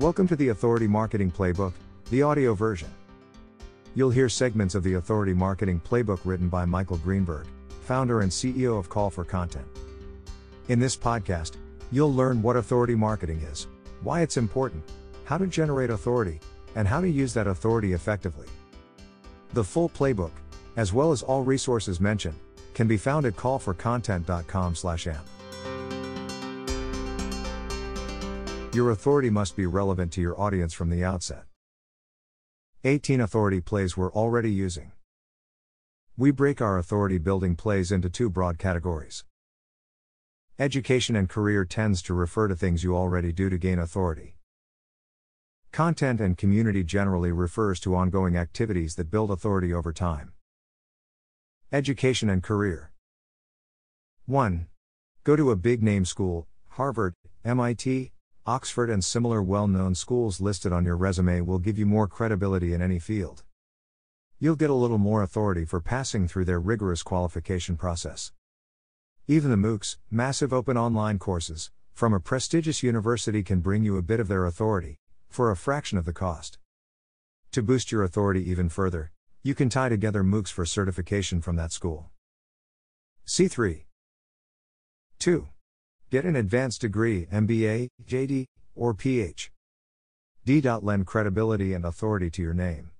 Welcome to the Authority Marketing Playbook, the audio version. You'll hear segments of the Authority Marketing Playbook written by Michael Greenberg, founder and CEO of Call for Content. In this podcast, you'll learn what authority marketing is, why it's important, how to generate authority, and how to use that authority effectively. The full playbook, as well as all resources mentioned, can be found at callforcontent.com/amp. Your authority must be relevant to your audience from the outset. 18 authority plays we're already using. We break our authority building plays into two broad categories. Education and career tends to refer to things you already do to gain authority. Content and community generally refers to ongoing activities that build authority over time. Education and career 1. Go to a big name school, Harvard, MIT, Oxford, and similar well known schools listed on your resume will give you more credibility in any field. You'll get a little more authority for passing through their rigorous qualification process. Even the MOOCs, massive open online courses, from a prestigious university can bring you a bit of their authority, for a fraction of the cost. To boost your authority even further, you can tie together MOOCs for certification from that school. C3 2. Get an advanced degree, MBA, JD, or PhD. Lend credibility and authority to your name.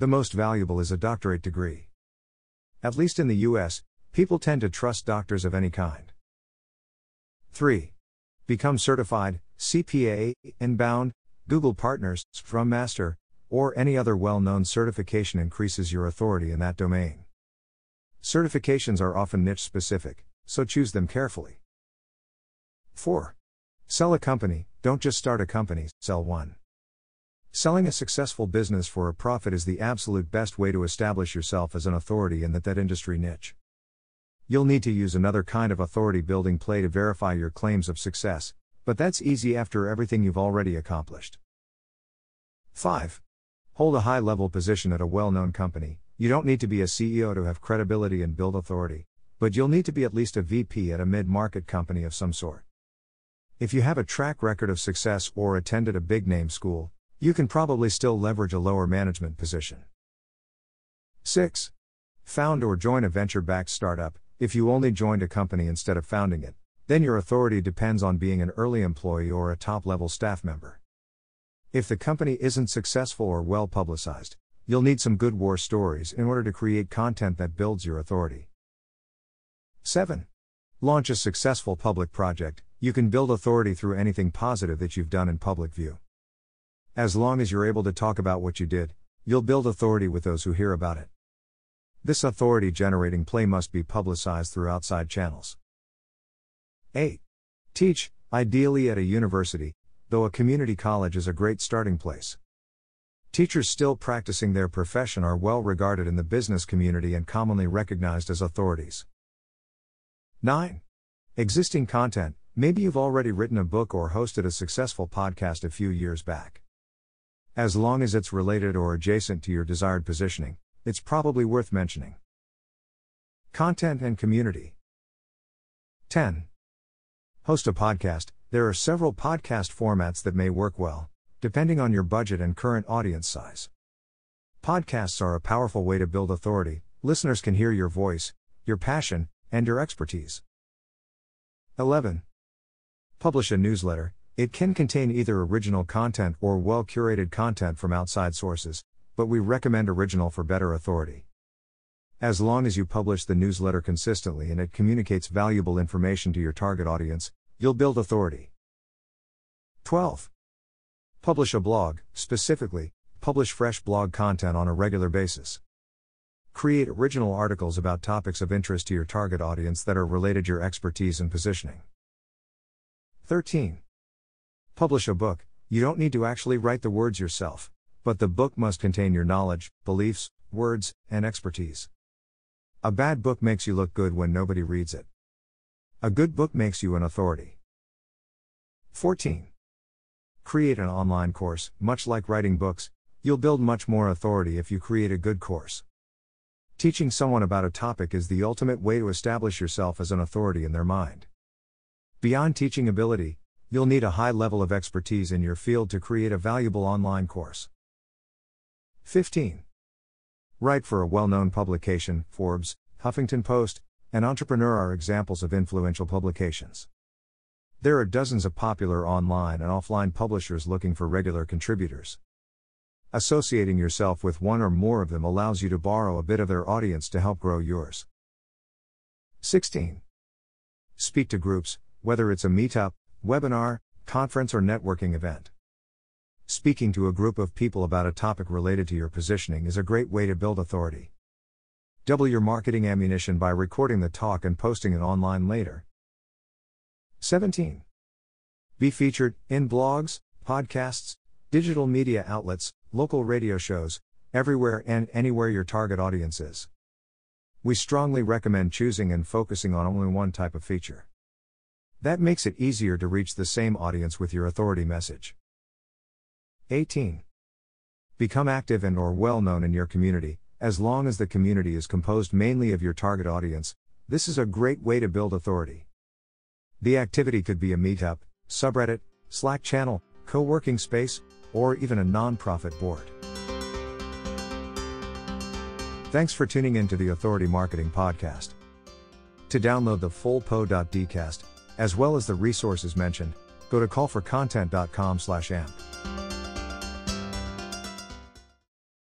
The most valuable is a doctorate degree. At least in the US, people tend to trust doctors of any kind. 3. Become certified, CPA, Inbound, Google Partners, Scrum Master, or any other well known certification increases your authority in that domain. Certifications are often niche specific, so choose them carefully. 4. Sell a company, don't just start a company, sell one. Selling a successful business for a profit is the absolute best way to establish yourself as an authority in that, that industry niche. You'll need to use another kind of authority building play to verify your claims of success, but that's easy after everything you've already accomplished. 5. Hold a high level position at a well known company. You don't need to be a CEO to have credibility and build authority, but you'll need to be at least a VP at a mid market company of some sort. If you have a track record of success or attended a big name school, you can probably still leverage a lower management position. 6. Found or join a venture backed startup. If you only joined a company instead of founding it, then your authority depends on being an early employee or a top level staff member. If the company isn't successful or well publicized, you'll need some good war stories in order to create content that builds your authority. 7. Launch a successful public project, you can build authority through anything positive that you've done in public view. As long as you're able to talk about what you did, you'll build authority with those who hear about it. This authority generating play must be publicized through outside channels. 8. Teach, ideally at a university, though a community college is a great starting place. Teachers still practicing their profession are well regarded in the business community and commonly recognized as authorities. 9. Existing content, Maybe you've already written a book or hosted a successful podcast a few years back. As long as it's related or adjacent to your desired positioning, it's probably worth mentioning. Content and community. 10. Host a podcast. There are several podcast formats that may work well, depending on your budget and current audience size. Podcasts are a powerful way to build authority, listeners can hear your voice, your passion, and your expertise. 11. Publish a newsletter. It can contain either original content or well curated content from outside sources, but we recommend original for better authority. As long as you publish the newsletter consistently and it communicates valuable information to your target audience, you'll build authority. 12. Publish a blog, specifically, publish fresh blog content on a regular basis. Create original articles about topics of interest to your target audience that are related to your expertise and positioning. 13. Publish a book. You don't need to actually write the words yourself, but the book must contain your knowledge, beliefs, words, and expertise. A bad book makes you look good when nobody reads it. A good book makes you an authority. 14. Create an online course. Much like writing books, you'll build much more authority if you create a good course. Teaching someone about a topic is the ultimate way to establish yourself as an authority in their mind. Beyond teaching ability, you'll need a high level of expertise in your field to create a valuable online course. 15. Write for a well known publication, Forbes, Huffington Post, and Entrepreneur are examples of influential publications. There are dozens of popular online and offline publishers looking for regular contributors. Associating yourself with one or more of them allows you to borrow a bit of their audience to help grow yours. 16. Speak to groups, whether it's a meetup, webinar, conference, or networking event. Speaking to a group of people about a topic related to your positioning is a great way to build authority. Double your marketing ammunition by recording the talk and posting it online later. 17. Be featured in blogs, podcasts, digital media outlets, local radio shows, everywhere and anywhere your target audience is. We strongly recommend choosing and focusing on only one type of feature. That makes it easier to reach the same audience with your authority message. 18. Become active and or well known in your community, as long as the community is composed mainly of your target audience. This is a great way to build authority. The activity could be a meetup, subreddit, Slack channel, co-working space, or even a non-profit board. Thanks for tuning in to the Authority Marketing Podcast. To download the full po.dcast, as well as the resources mentioned, go to callforcontent.com/amp.